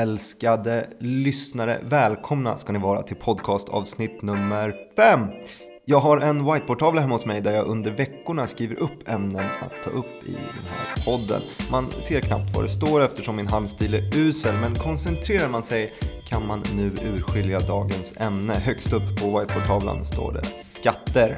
älskade lyssnare. Välkomna ska ni vara till podcastavsnitt nummer 5. Jag har en whiteboardtavla hemma hos mig där jag under veckorna skriver upp ämnen att ta upp i den här podden. Man ser knappt vad det står eftersom min handstil är usel, men koncentrerar man sig kan man nu urskilja dagens ämne. Högst upp på whiteboardtavlan står det skatter.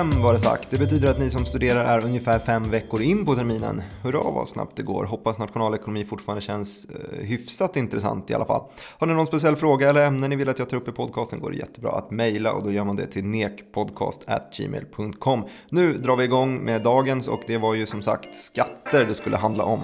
Fem var det sagt. Det betyder att ni som studerar är ungefär fem veckor in på terminen. Hurra vad snabbt det går. Hoppas nationalekonomi fortfarande känns eh, hyfsat intressant i alla fall. Har ni någon speciell fråga eller ämne ni vill att jag tar upp i podcasten går det jättebra att mejla och då gör man det till nekpodcast.gmail.com. Nu drar vi igång med dagens och det var ju som sagt skatter det skulle handla om.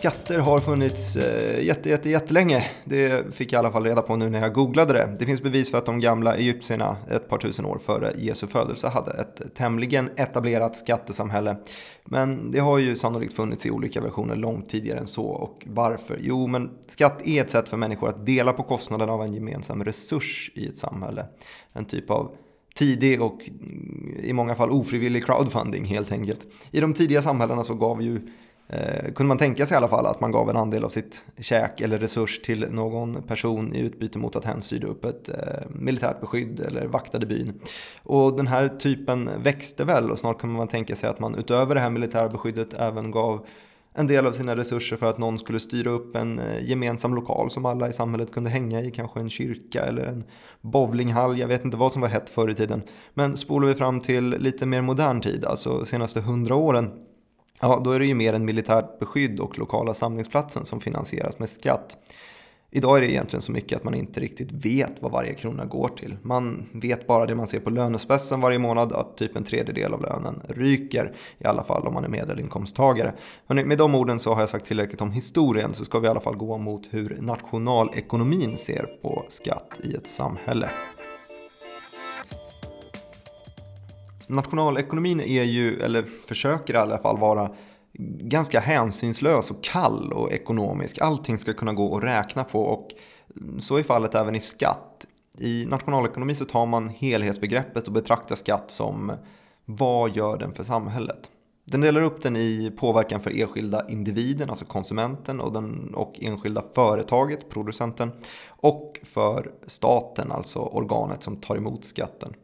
Skatter har funnits eh, jätte, jätte, jättelänge. Det fick jag i alla fall reda på nu när jag googlade det. Det finns bevis för att de gamla egyptierna ett par tusen år före Jesu födelse hade ett tämligen etablerat skattesamhälle. Men det har ju sannolikt funnits i olika versioner långt tidigare än så. Och varför? Jo, men skatt är ett sätt för människor att dela på kostnaden av en gemensam resurs i ett samhälle. En typ av tidig och mm, i många fall ofrivillig crowdfunding helt enkelt. I de tidiga samhällena så gav ju Eh, kunde man tänka sig i alla fall att man gav en andel av sitt käk eller resurs till någon person i utbyte mot att hen styrde upp ett eh, militärt beskydd eller vaktade byn. Och den här typen växte väl och snart kunde man tänka sig att man utöver det här militära beskyddet även gav en del av sina resurser för att någon skulle styra upp en eh, gemensam lokal som alla i samhället kunde hänga i, kanske en kyrka eller en bowlinghall, jag vet inte vad som var hett förr i tiden. Men spolar vi fram till lite mer modern tid, alltså senaste hundra åren, ja då är det ju mer en militärt beskydd och lokala samlingsplatsen som finansieras med skatt. Idag är det egentligen så mycket att man inte riktigt vet vad varje krona går till. Man vet bara det man ser på lönespessen varje månad, att typ en tredjedel av lönen ryker. I alla fall om man är medelinkomsttagare. Hörrni, med de orden så har jag sagt tillräckligt om historien, så ska vi i alla fall gå mot hur nationalekonomin ser på skatt i ett samhälle. Nationalekonomin är ju, eller försöker i alla fall vara ganska hänsynslös och kall och ekonomisk. Allting ska kunna gå att räkna på och så är fallet även i skatt. I nationalekonomi så tar man helhetsbegreppet och betraktar skatt som vad gör den för samhället? Den delar upp den i påverkan för enskilda individen, alltså konsumenten och, den, och enskilda företaget, producenten och för staten, alltså organet som tar emot skatten.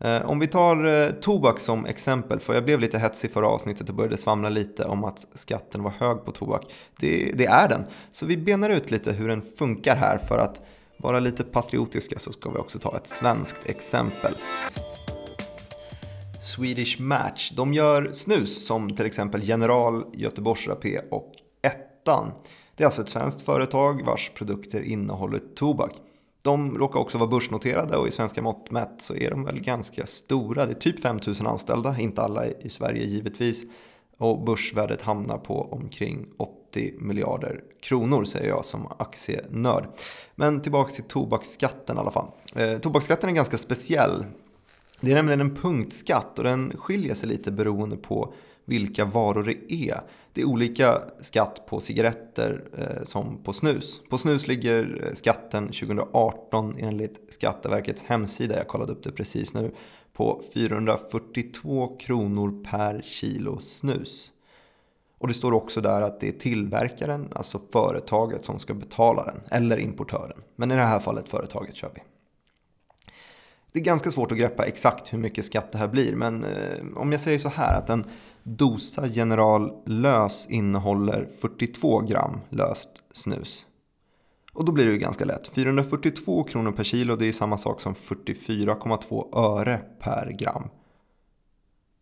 Eh, om vi tar eh, tobak som exempel, för jag blev lite hetsig förra avsnittet och började svamla lite om att skatten var hög på tobak. Det, det, är den. Så vi benar ut lite hur den funkar här för att vara lite patriotiska så ska vi också ta ett svenskt exempel. Swedish Match, de gör snus som till exempel General, Göteborgs Rapé och Ettan. Det är alltså ett svenskt företag vars produkter innehåller tobak. De råkar också vara börsnoterade och i svenska mått mätt så är de väl ganska stora. Det är typ 5000 anställda, inte alla i Sverige givetvis. Och börsvärdet hamnar på omkring 80 miljarder kronor säger jag som aktienörd. Men tillbaka till tobaksskatten i alla fall. Eh, tobaksskatten är ganska speciell. Det är nämligen en punktskatt och den skiljer sig lite beroende på vilka varor det är. Det är olika skatt på cigaretter eh, som på snus. På snus ligger eh, skatten 2018 enligt Skatteverkets hemsida, jag kollade upp det precis nu, på 442 kronor per kilo snus. Och det står också där att det är tillverkaren, alltså företaget, som ska betala den, eller importören. Men i det här fallet företaget kör vi. Det är ganska svårt att greppa exakt hur mycket skatt det här blir, men eh, om jag säger så här att en Dosa General lös innehåller 42 gram löst snus. Och då blir det ju ganska lätt. 442 kronor per kilo det är samma sak som 44,2 öre per gram.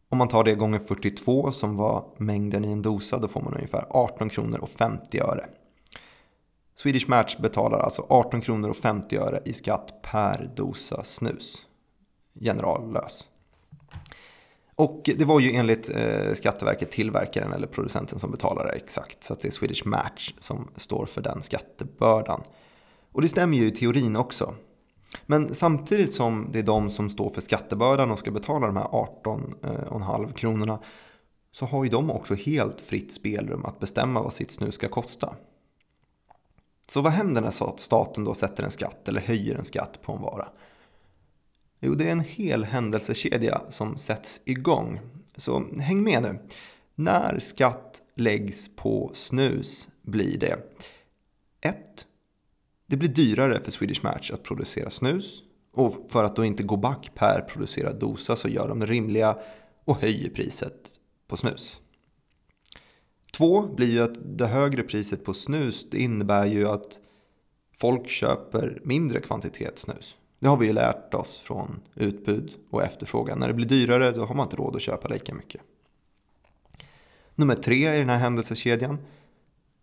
Om man tar det gånger 42 som var mängden i en dosa då får man ungefär 18 kronor och 50 öre. Swedish Match betalar alltså 18 kronor och 50 öre i skatt per dosa snus. General lös. Och det var ju enligt eh, Skatteverket tillverkaren eller producenten som betalade exakt. Så att det är Swedish Match som står för den skattebördan. Och det stämmer ju i teorin också. Men samtidigt som det är de som står för skattebördan och ska betala de här 18,5 eh, kronorna så har ju de också helt fritt spelrum att bestämma vad sitt snus ska kosta. Så vad händer när staten då sätter en skatt eller höjer en skatt på en vara? Jo, det är en hel händelsekedja som sätts igång. Så häng med nu. När skatt läggs på snus blir det 1. Det blir dyrare för Swedish Match att producera snus. Och för att då inte gå back per producerad dosa så gör de rimliga och höjer priset på snus. 2. blir ju att det högre priset på snus det innebär ju att folk köper mindre kvantitet snus. Det har vi ju lärt oss från utbud och efterfrågan. När det blir dyrare då har man inte råd att köpa lika mycket. Nummer tre i den här händelsekedjan.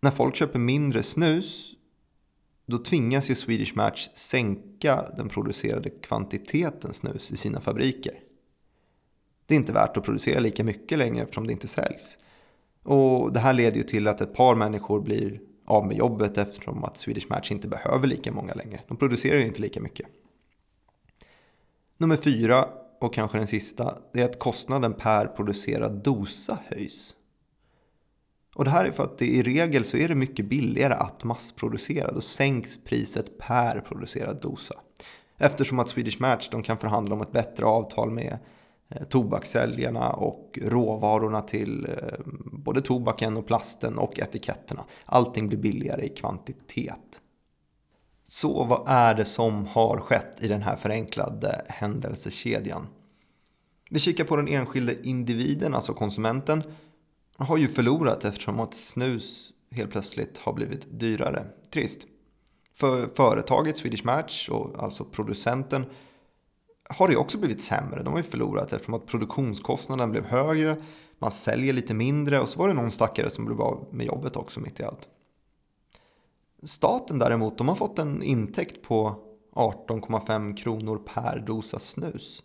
När folk köper mindre snus då tvingas ju Swedish Match sänka den producerade kvantiteten snus i sina fabriker. Det är inte värt att producera lika mycket längre eftersom det inte säljs. Och det här leder ju till att ett par människor blir av med jobbet eftersom att Swedish Match inte behöver lika många längre. De producerar ju inte lika mycket. Nummer fyra, och kanske den sista, det är att kostnaden per producerad dosa höjs. Och det här är för att det i regel så är det mycket billigare att massproducera. Då sänks priset per producerad dosa. Eftersom att Swedish Match de kan förhandla om ett bättre avtal med eh, tobakssäljarna och råvarorna till eh, både tobaken och plasten och etiketterna. Allting blir billigare i kvantitet. Så vad är det som har skett i den här förenklade händelsekedjan? Vi kikar på den enskilde individen, alltså konsumenten, har ju förlorat eftersom att snus helt plötsligt har blivit dyrare. Trist. För företaget Swedish Match, och alltså producenten, har det också blivit sämre. De har ju förlorat eftersom att produktionskostnaden blev högre, man säljer lite mindre och så var det någon stackare som blev av med jobbet också mitt i allt. Staten däremot, de har fått en intäkt på 18,5 kronor per dosa snus.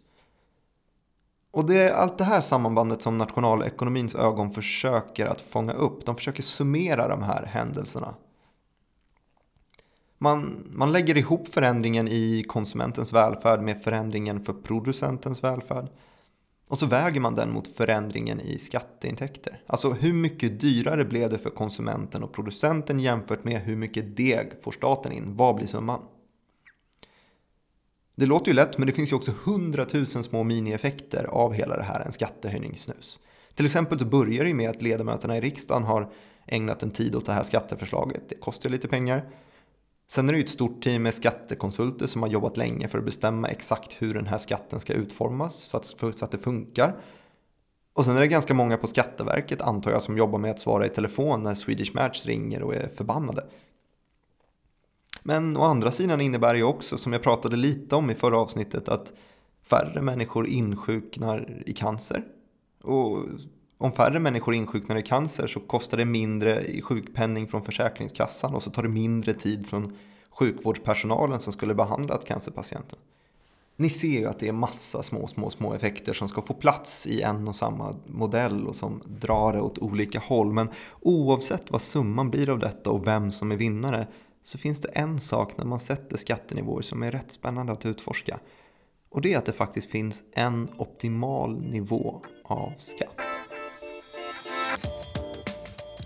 Och det är allt det här sammanbandet som nationalekonomins ögon försöker att fånga upp. De försöker summera de här händelserna. Man, man lägger ihop förändringen i konsumentens välfärd med förändringen för producentens välfärd. Och så väger man den mot förändringen i skatteintäkter. Alltså hur mycket dyrare blev det för konsumenten och producenten jämfört med hur mycket deg får staten in? Vad blir summan? Det låter ju lätt men det finns ju också hundratusen små minieffekter av hela det här, en skattehöjning snus. Till exempel så börjar det ju med att ledamöterna i riksdagen har ägnat en tid åt det här skatteförslaget. Det kostar ju lite pengar. Sen är det ju ett stort team med skattekonsulter som har jobbat länge för att bestämma exakt hur den här skatten ska utformas så att, så att det funkar. Och sen är det ganska många på Skatteverket antar jag som jobbar med att svara i telefon när Swedish Match ringer och är förbannade. Men å andra sidan innebär det ju också, som jag pratade lite om i förra avsnittet, att färre människor insjuknar i cancer. Och om färre människor insjuknar i cancer så kostar det mindre i sjukpenning från Försäkringskassan och så tar det mindre tid från sjukvårdspersonalen som skulle behandlat cancerpatienten. Ni ser ju att det är massa små, små, små effekter som ska få plats i en och samma modell och som drar det åt olika håll. Men oavsett vad summan blir av detta och vem som är vinnare så finns det en sak när man sätter skattenivåer som är rätt spännande att utforska. Och det är att det faktiskt finns en optimal nivå av skatt.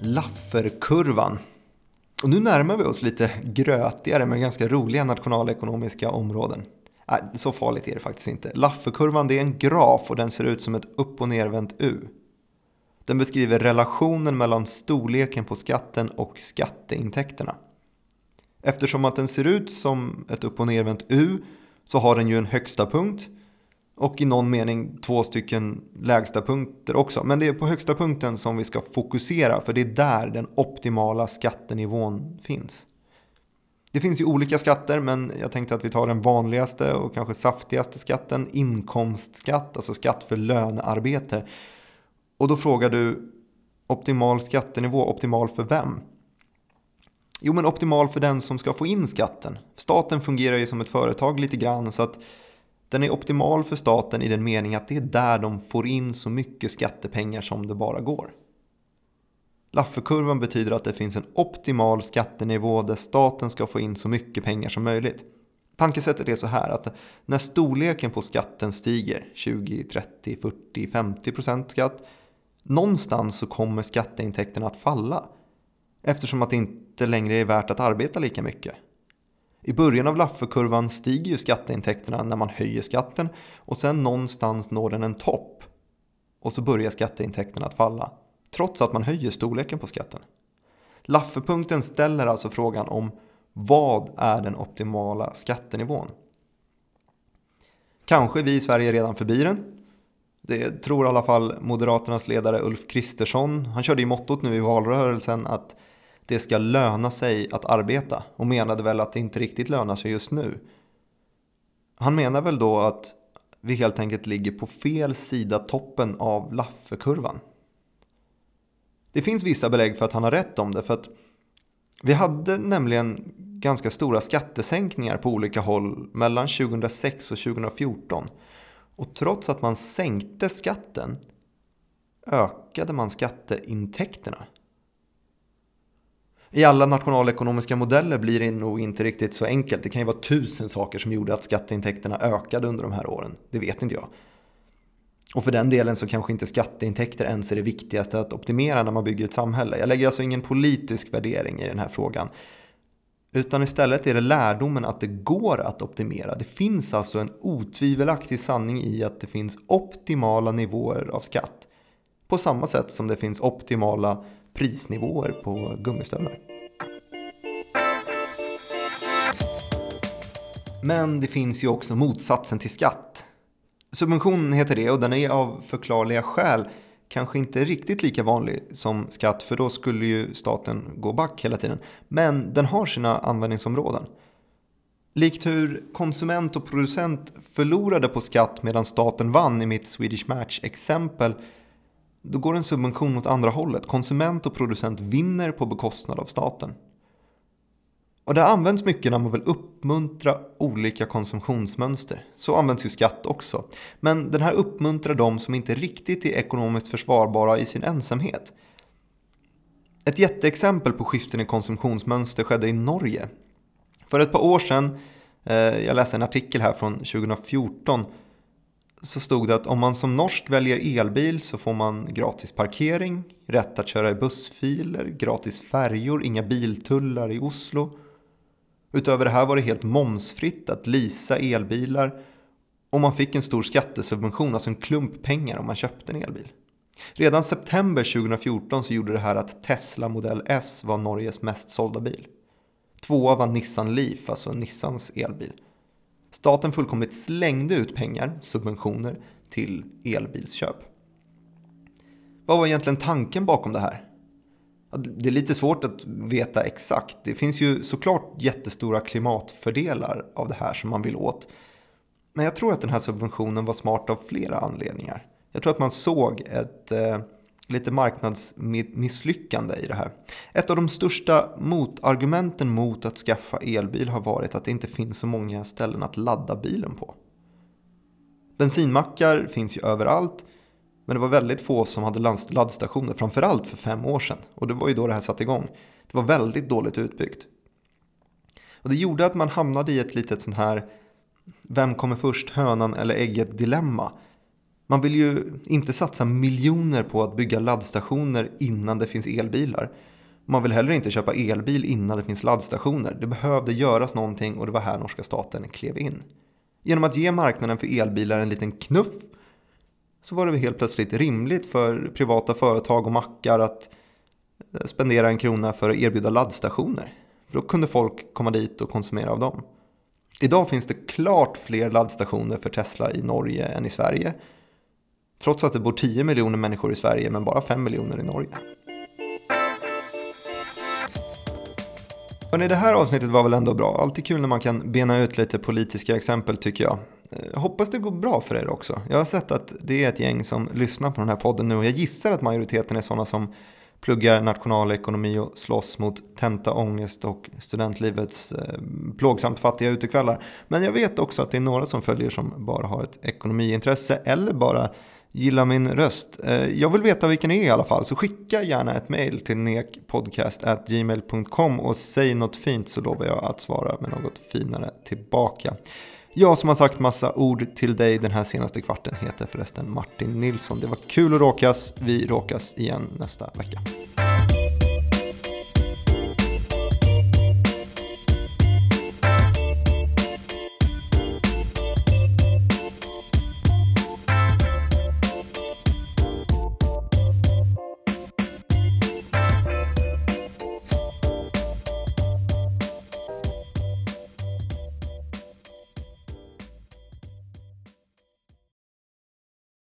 Lafferkurvan. Och nu närmar vi oss lite grötigare men ganska roliga nationalekonomiska områden. Nej, så farligt är det faktiskt inte. Lafferkurvan är en graf och den ser ut som ett upp och nervänt U. Den beskriver relationen mellan storleken på skatten och skatteintäkterna. Eftersom att den ser ut som ett upp och nervänt U så har den ju en högsta punkt och i någon mening två stycken lägsta punkter också. Men det är på högsta punkten som vi ska fokusera för det är där den optimala skattenivån finns. Det finns ju olika skatter men jag tänkte att vi tar den vanligaste och kanske saftigaste skatten, inkomstskatt, alltså skatt för lönearbete. Och då frågar du optimal skattenivå, optimal för vem? Jo, men optimal för den som ska få in skatten. Staten fungerar ju som ett företag lite grann så att den är optimal för staten i den mening att det är där de får in så mycket skattepengar som det bara går. Lafferkurvan betyder att det finns en optimal skattenivå där staten ska få in så mycket pengar som möjligt. Tankesättet är så här att när storleken på skatten stiger 20, 30, 40, 50 procent skatt någonstans så kommer skatteintäkterna att falla eftersom att det inte inte längre är värt att arbeta lika mycket. I början av Lafferkurvan stiger ju skatteintäkterna när man höjer skatten och sen någonstans når den en topp och så börjar skatteintäkterna att falla trots att man höjer storleken på skatten. Lafferpunkten ställer alltså frågan om vad är den optimala skattenivån? Kanske vi i Sverige redan förbi den. Det tror i alla fall Moderaternas ledare Ulf Kristersson. Han körde ju mottot nu i valrörelsen att det ska löna sig att arbeta och menade väl att det inte riktigt lönar sig just nu. Han menar väl då att vi helt enkelt ligger på fel sida toppen av Lafferkurvan. Det finns vissa belägg för att han har rätt om det för att vi hade nämligen ganska stora skattesänkningar på olika håll mellan 2006 och 2014. Och trots att man sänkte skatten ökade man skatteintäkterna. I alla nationalekonomiska modeller blir det nog inte riktigt så enkelt. Det kan ju vara tusen saker som gjorde att skatteintäkterna ökade under de här åren. Det vet inte jag. Och för den delen så kanske inte skatteintäkter ens är det viktigaste att optimera när man bygger ett samhälle. Jag lägger alltså ingen politisk värdering i den här frågan. Utan istället är det lärdomen att det går att optimera. Det finns alltså en otvivelaktig sanning i att det finns optimala nivåer av skatt. På samma sätt som det finns optimala prisnivåer på gummistövlar. Men det finns ju också motsatsen till skatt. Subvention heter det och den är av förklarliga skäl kanske inte riktigt lika vanlig som skatt för då skulle ju staten gå back hela tiden. Men den har sina användningsområden. Likt hur konsument och producent förlorade på skatt medan staten vann i mitt Swedish Match-exempel då går en subvention åt andra hållet. Konsument och producent vinner på bekostnad av staten. Och det används mycket när man vill uppmuntra olika konsumtionsmönster. Så används ju skatt också. Men den här uppmuntrar de som inte riktigt är ekonomiskt försvarbara i sin ensamhet. Ett jätteexempel på skiften i konsumtionsmönster skedde i Norge. För ett par år sedan, eh, jag läste en artikel här från 2014, så stod det att om man som norsk väljer elbil så får man gratis parkering, rätt att köra i bussfiler, gratis färjor, inga biltullar i Oslo Utöver det här var det helt momsfritt att lisa elbilar och man fick en stor skattesubvention, alltså en klump pengar om man köpte en elbil. Redan september 2014 så gjorde det här att Tesla Model S var Norges mest sålda bil. Tvåa var Nissan Leaf, alltså Nissans elbil. Staten fullkomligt slängde ut pengar, subventioner, till elbilsköp. Vad var egentligen tanken bakom det här? Det är lite svårt att veta exakt. Det finns ju såklart jättestora klimatfördelar av det här som man vill åt. Men jag tror att den här subventionen var smart av flera anledningar. Jag tror att man såg ett eh, lite marknadsmisslyckande i det här. Ett av de största motargumenten mot att skaffa elbil har varit att det inte finns så många ställen att ladda bilen på. Bensinmackar finns ju överallt men det var väldigt få som hade laddstationer, framförallt för fem år sedan. Och det var ju då det här satte igång. Det var väldigt dåligt utbyggt. Och det gjorde att man hamnade i ett litet sånt här vem kommer först, hönan eller ägget dilemma. Man vill ju inte satsa miljoner på att bygga laddstationer innan det finns elbilar. Man vill heller inte köpa elbil innan det finns laddstationer. Det behövde göras någonting och det var här norska staten klev in. Genom att ge marknaden för elbilar en liten knuff så var det helt plötsligt rimligt för privata företag och mackar att eh, spendera en krona för att erbjuda laddstationer. För då kunde folk komma dit och konsumera av dem. Idag finns det klart fler laddstationer för Tesla i Norge än i Sverige. Trots att det bor 10 miljoner människor i Sverige men bara 5 miljoner i Norge. Hörrni, det här avsnittet var väl ändå bra. Alltid kul när man kan bena ut lite politiska exempel tycker jag. Jag hoppas det går bra för er också. Jag har sett att det är ett gäng som lyssnar på den här podden nu och jag gissar att majoriteten är sådana som pluggar nationalekonomi och slåss mot tentaångest och studentlivets eh, plågsamt fattiga utekvällar. Men jag vet också att det är några som följer som bara har ett ekonomiintresse eller bara gillar min röst. Eh, jag vill veta vilken det är i alla fall, så skicka gärna ett mail till nekpodcast.gmail.com och säg något fint så lovar jag att svara med något finare tillbaka. Jag som har sagt massa ord till dig den här senaste kvarten heter förresten Martin Nilsson. Det var kul att råkas. Vi råkas igen nästa vecka.